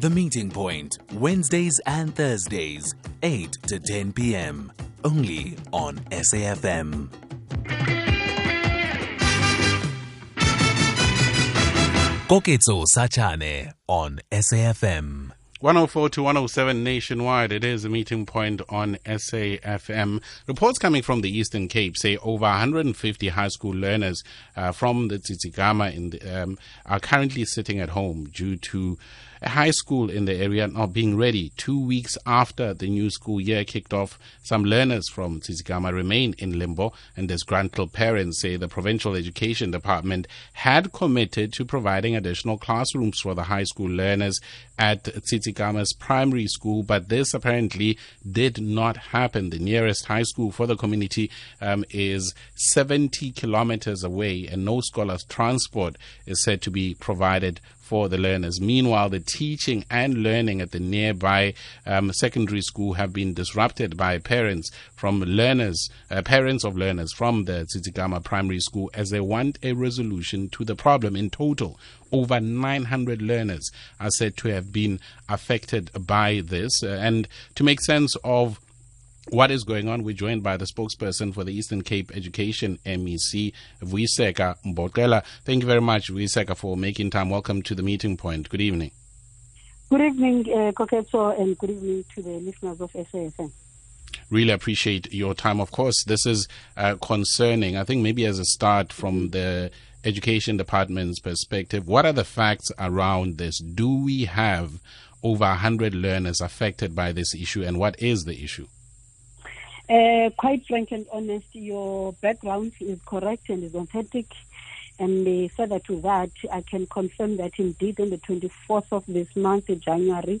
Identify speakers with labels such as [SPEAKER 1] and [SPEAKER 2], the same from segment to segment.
[SPEAKER 1] The Meeting Point, Wednesdays and Thursdays, 8 to 10 p.m. Only on SAFM. Koketso Sachane on SAFM.
[SPEAKER 2] 104 to 107 nationwide. It is a meeting point on SAFM. Reports coming from the Eastern Cape say over 150 high school learners uh, from the Tsitsikamma in the, um, are currently sitting at home due to a high school in the area not being ready. Two weeks after the new school year kicked off, some learners from Tsitsikamma remain in limbo, and disgruntled parents say the Provincial Education Department had committed to providing additional classrooms for the high school learners at Tsitsikamma's primary school, but this apparently did not happen. The nearest high school for the community um, is 70 kilometers away, and no scholars transport is said to be provided for the learners. Meanwhile, the teaching and learning at the nearby um, secondary school have been disrupted by parents from learners, uh, parents of learners from the Tsitsikamma primary school as they want a resolution to the problem. In total, over 900 learners are said to have been affected by this. Uh, and to make sense of what is going on? We're joined by the spokesperson for the Eastern Cape Education MEC, Vuyiseka Mboqela. Thank you very much, Vuyiseka, for making time. Welcome to the meeting point. Good evening.
[SPEAKER 3] Good evening, uh, Koketso, and good evening to the listeners of SAFM.
[SPEAKER 2] Really appreciate your time. Of course, this is uh, concerning. I think maybe as a start from the education department's perspective, what are the facts around this? Do we have over 100 learners affected by this issue, and what is the issue?
[SPEAKER 3] Uh, quite frank and honest, your background is correct and is authentic. And uh, further to that, I can confirm that indeed on the 24th of this month, January,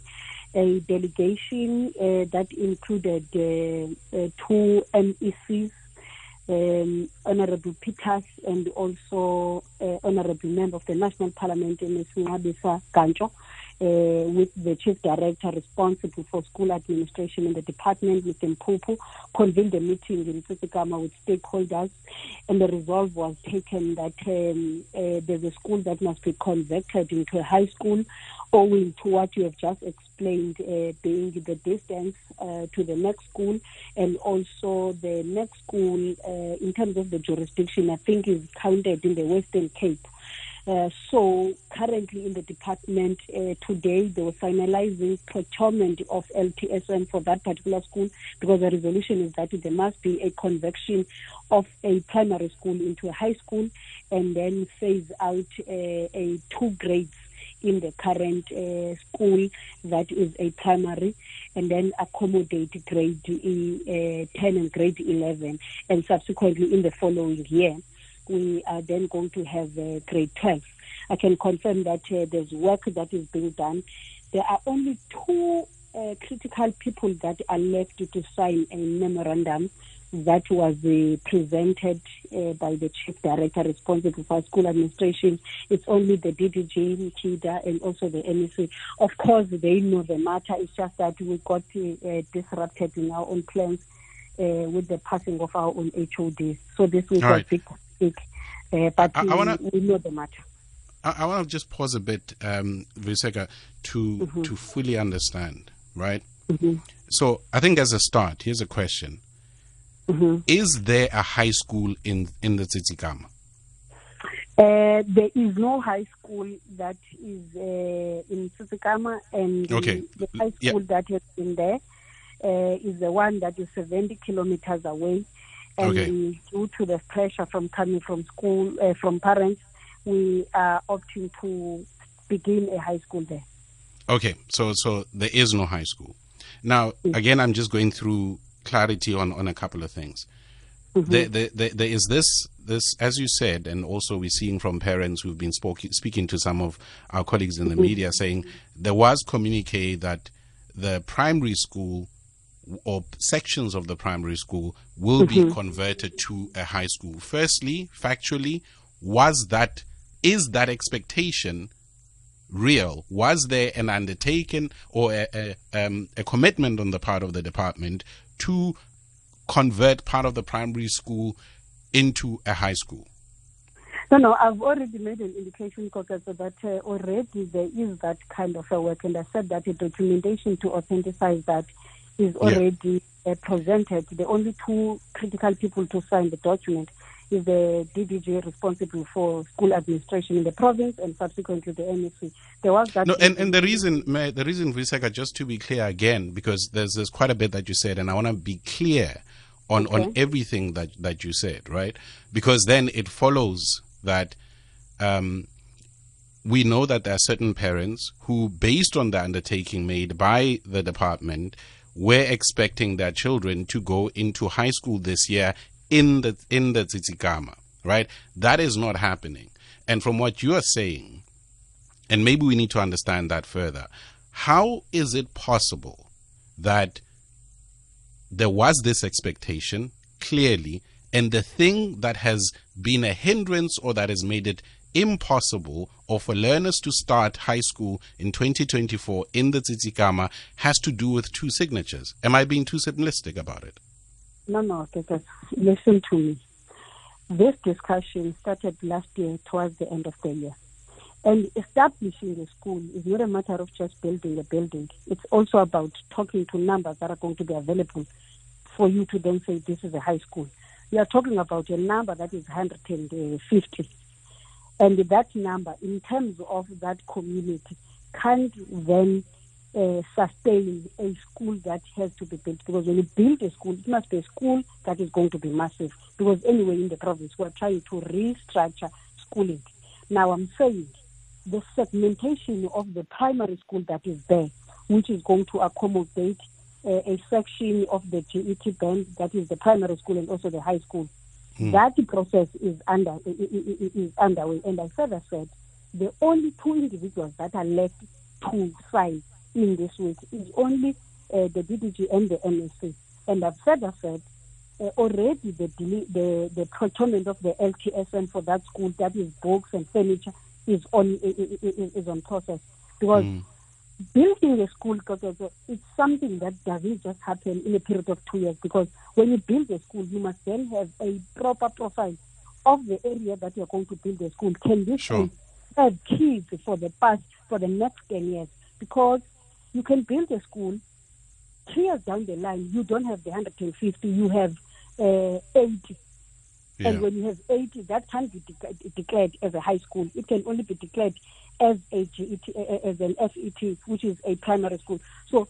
[SPEAKER 3] a delegation uh, that included uh, uh, two MECs, um, Honorable Peters and also uh, Honorable Member of the National Parliament, Ms. Nqabisa Gantsho, uh, with the chief director responsible for school administration in the department, Mr. Mpupu, convened a meeting in Tsitsikamma with stakeholders, and the resolve was taken that um, uh, there's a school that must be converted into a high school, owing to what you have just explained, uh, being the distance uh, to the next school, and also the next school, uh, in terms of the jurisdiction, I think is counted in the Western Cape. Uh, so currently in the department uh, today they were finalizing procurement of LTSM for that particular school because the resolution is that there must be a conversion of a primary school into a high school and then phase out uh, a two grades in the current uh, school that is a primary and then accommodate grade uh, 10 and grade 11 and subsequently in the following year we are then going to have uh, grade 12. I can confirm that uh, there's work that is being done. There are only two uh, critical people that are left to sign a memorandum that was uh, presented uh, by the chief director responsible for school administration. It's only the DDG, KIDA, and also the MEC. Of course, they know the matter. It's just that we got uh, disrupted in our own plans with the passing of our own HODs. So this was a big speak, uh, but I, I wanna, we know the matter.
[SPEAKER 2] I, I want to just pause a bit, um, Vuyiseka, to mm-hmm. to fully understand, right? Mm-hmm. So I think as a start, here's a question: mm-hmm. Is there a high school in in the Tsitsikamma?
[SPEAKER 3] Uh, there is no high school that is uh, in Tsitsikamma, and okay. the, the high school yeah. that is in there uh, is the one that is 70 kilometers away and okay. due to the pressure from coming from school uh, from parents we are opting to begin a high school there
[SPEAKER 2] okay so so there is no high school now again i'm just going through clarity on on a couple of things mm-hmm. there, there, there, there is this this as you said and also we're seeing from parents who've been spoke, speaking to some of our colleagues in the mm-hmm. media saying there was communique that the primary school or sections of the primary school will mm-hmm. be converted to a high school. Firstly, factually, was that is that expectation real? Was there an undertaking or a, a, um, a commitment on the part of the department to convert part of the primary school into a high school?
[SPEAKER 3] No, no, I've already made an indication, Koketso, that uh, already there is that kind of a work, and I said that the documentation to authenticate that is already yeah. uh, presented. The only two critical people to sign the document is the DDG responsible for school administration in the province and subsequently the MEC.
[SPEAKER 2] There was that. No, and, and the reason, the reason, Visaka, just to be clear again, because there's there's quite a bit that you said, and I want to be clear on okay. on everything that that you said, right? Because then it follows that. Um, we know that there are certain parents who, based on the undertaking made by the department, were expecting their children to go into high school this year in the in the Tsitsikamma, right? That is not happening. And from what you are saying, and maybe we need to understand that further, how is it possible that there was this expectation clearly, and the thing that has been a hindrance or that has made it impossible or for learners to start high school in 2024 in the Tsitsikamma has to do with two signatures. Am I being too simplistic about it?
[SPEAKER 3] No, no, listen to me. This discussion started last year towards the end of the year. And establishing a school is not a matter of just building a building. It's also about talking to numbers that are going to be available for you to then say this is a high school. We are talking about a number that is 150. And that number, in terms of that community, can't then uh, sustain a school that has to be built. Because when you build a school, it must be a school that is going to be massive. Because anyway, in the province, we're trying to restructure schooling. Now, I'm saying the segmentation of the primary school that is there, which is going to accommodate uh, a section of the GET band, that is the primary school and also the high school. Mm. That process is under is underway. And I further said the only two individuals that are left to sign in this week is only uh, the DDG and the MEC. And I've further said uh, already the, the the procurement of the LTSM for that school, that is books and furniture, is on is, is on process because. Mm. Building a school, because it's something that doesn't just happen in a period of two years. Because when you build a school, you must then have a proper profile of the area that you're going to build a school. Can this sure. have kids for the past for the next ten years? Because you can build a school three years down the line, you don't have the 150, you have uh, 80. Yeah. And when you have 80, that can't be de- declared as a high school. It can only be declared as a GET, as an FET, which is a primary school. So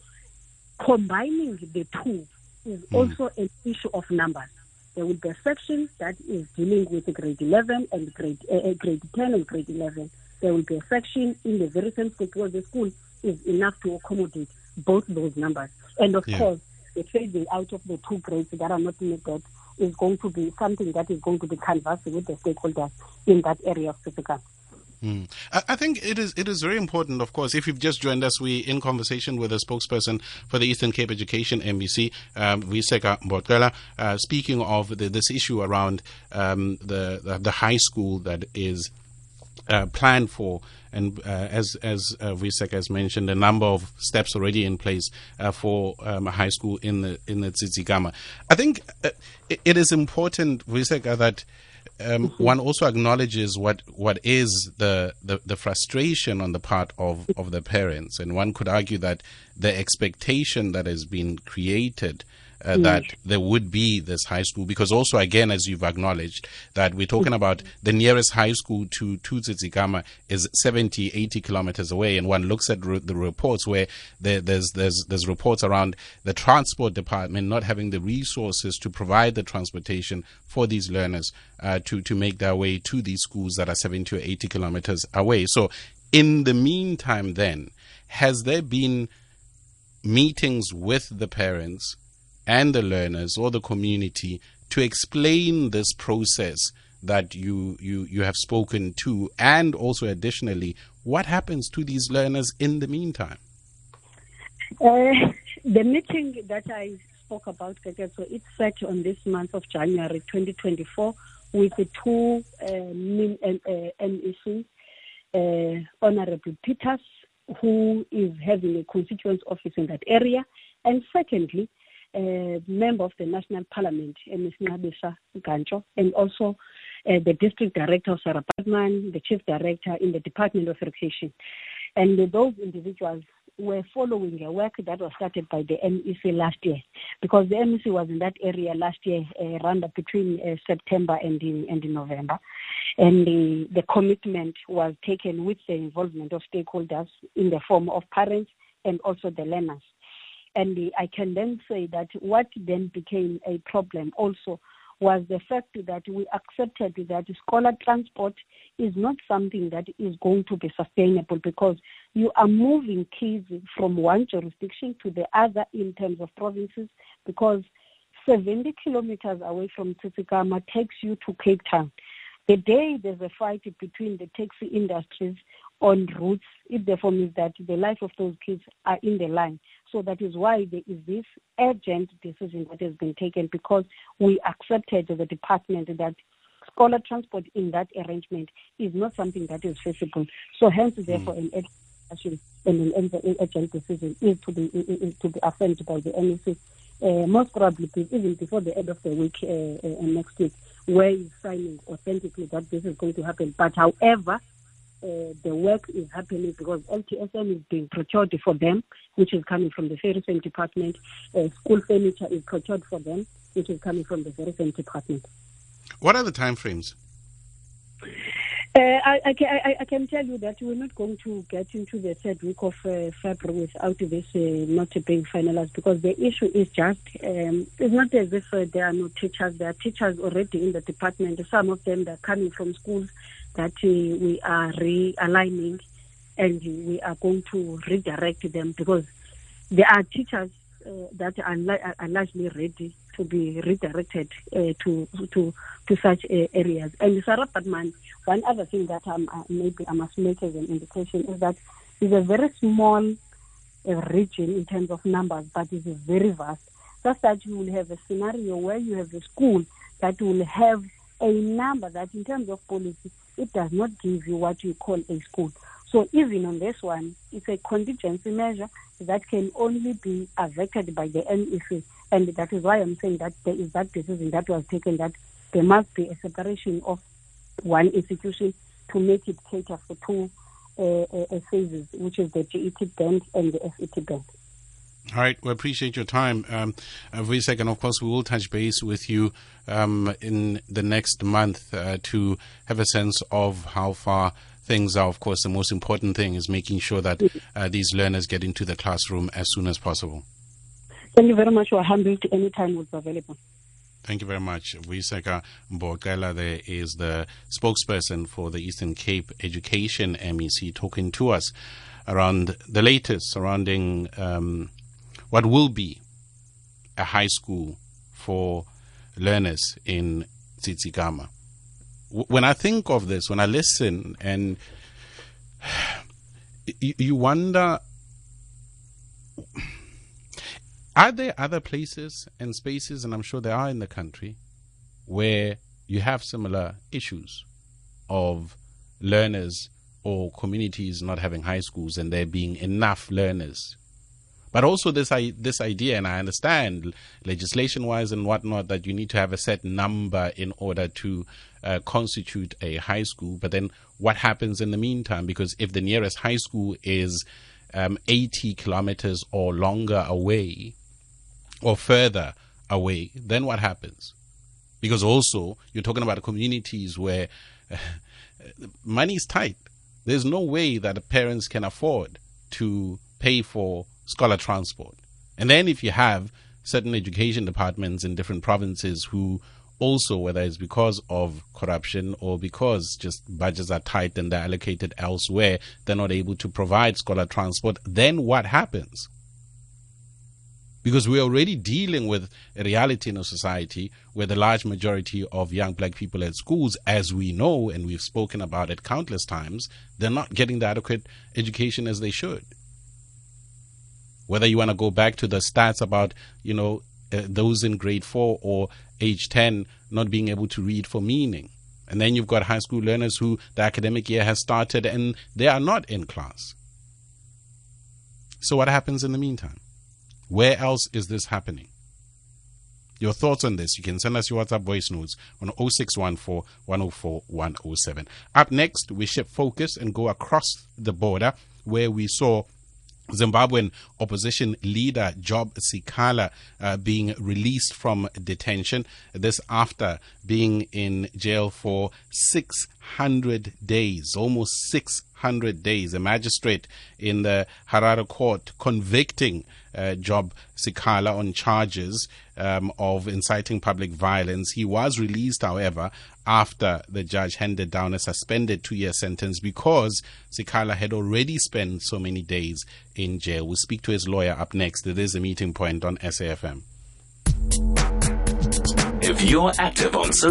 [SPEAKER 3] combining the two is mm. also an issue of numbers. There will be a section that is dealing with grade 11 and grade uh, grade 10 and grade 11. There will be a section in the very same school the school is enough to accommodate both those numbers. And of yeah. course, the phasing out of the two grades that are not needed is going to be something that is going to be canvassed with the stakeholders in that area of Tsitsikamma.
[SPEAKER 2] Mm. I think it is it is very important. Of course, if you've just joined us, we in conversation with a spokesperson for the Eastern Cape Education MEC, um, Viseka Mbotela, uh, speaking of the, this issue around um, the, the, the high school that is uh, planned for. And uh, as as uh, Visek has mentioned, a number of steps already in place uh, for um, high school in the in the Tsitsikamma. I think uh, it, it is important, Visek, that um, mm-hmm. one also acknowledges what what is the, the, the frustration on the part of, of the parents, and one could argue that the expectation that has been created uh, mm. that there would be this high school. Because also again as you've acknowledged that we're talking about the nearest high school to to is 70 80 kilometers away. And one looks at re- the reports where there, there's there's there's reports around the transport department not having the resources to provide the transportation for these learners uh, to to make their way to these schools that are 70 or 80 kilometers away. So in the meantime then has there been meetings with the parents and the learners or the community to explain this process that you, you, you have spoken to, and also additionally, what happens to these learners in the meantime?
[SPEAKER 3] Uh, the meeting that I spoke about, so it's set on this month of January 2024 with the two uh, MECs, uh, uh, Honorable Peters, who is having a constituent office in that area, and secondly, uh, member of the National Parliament, Ms. Nqabisa Gantsho, and also uh, the district director of Sarah Baartman, the chief director in the Department of Education. And those individuals were following a work that was started by the MEC last year because the MEC was in that area last year uh, around between uh, September and in, and in November and the, the commitment was taken with the involvement of stakeholders in the form of parents and also the learners and I can then say that what then became a problem also was the fact that we accepted that scholar transport is not something that is going to be sustainable because you are moving kids from one jurisdiction to the other in terms of provinces because 70 kilometers away from Tsitsikamma takes you to Cape Town. The day there's a fight between the taxi industries on routes, it therefore means that the life of those kids are in the line. So that is why there is this urgent decision that has been taken because we accepted the department that scholar transport in that arrangement is not something that is feasible. So hence, hmm. therefore, mm. an urgent and an urgent decision is to be is to be affirmed by the MEC. Uh, most probably even before the end of the week uh, uh, next week, where is signing authentically that this is going to happen. But however, uh, the work is happening because LTSM is being procured for them, which is coming from the very same department. Uh, school furniture is procured for them, which is coming from the very same department.
[SPEAKER 2] What are the timeframes?
[SPEAKER 3] Uh, I, I, I, I, can tell you that we're not going to get into the third week of uh, February without this uh, not being finalized because the issue is just, um, it's not as if uh, there are no teachers. There are teachers already in the department. Some of them are coming from schools that uh, we are realigning and we are going to redirect them because there are teachers uh, that are, li- are, largely ready to be redirected uh, to to to such uh, areas. And Sarah Baartman, one other thing that um, uh, maybe I must make as an indication is that it's a very small uh, region in terms of numbers, but it is very vast. Just that you will have a scenario where you have a school that will have a number that in terms of policy it does not give you what you call a school. So even on this one, it's a contingency measure that can only be affected by the MEC. And that is why I'm saying that there is that decision that was taken that there must be a separation of one institution to make it cater for two uh, uh, phases, which is the GET band and the FET band.
[SPEAKER 2] All right, we appreciate your time. Um, uh, Vuyiseka, of course, we will touch base with you um, in the next month uh, to have a sense of how far things are. Of course, the most important thing is making sure that uh, these learners get into the classroom as soon as possible.
[SPEAKER 3] Thank you very much. We're humbled anytime we're available.
[SPEAKER 2] Thank you very much. Vuyiseka Mbokela there is the spokesperson for the Eastern Cape Education MEC talking to us around the latest surrounding um, what will be a high school for learners in Tsitsikamma. When I think of this, when I listen, and you wonder are there other places and spaces, and I'm sure there are in the country, where you have similar issues of learners or communities not having high schools and there being enough learners but also this this idea, and I understand legislation wise and whatnot that you need to have a set number in order to uh, constitute a high school. But then what happens in the meantime? Because if the nearest high school is um, 80 kilometers or longer away or further away, then what happens? Because also you're talking about communities where money is tight. There's no way that parents can afford to pay for scholar transport. And then if you have certain education departments in different provinces who also, whether it's because of corruption or because just budgets are tight and they're allocated elsewhere, they're not able to provide scholar transport, then what happens? Because we're already dealing with a reality in a society where the large majority of young black people at schools, as we know and we've spoken about it countless times, they're not getting the adequate education as they should whether you want to go back to the stats about, you know, uh, those in grade four or age 10 not being able to read for meaning. And then you've got high school learners who the academic year has started and they are not in class. So, what happens in the meantime? Where else is this happening? your thoughts on this. You can send us your WhatsApp voice notes on 0614 104 107. Up next, we shift focus and go across the border where we saw Zimbabwean opposition leader Job Sikhala uh, being released from detention. This after being in jail for 600 days, almost 600 days. A magistrate in the Harare court convicting uh, Job Sikhala on charges um, of inciting public violence. He was released, however, after the judge handed down a suspended two year sentence because Sikhala had already spent so many days in jail. We'll speak to his lawyer up next. It is a meeting point on SAFM.
[SPEAKER 1] If you're active on social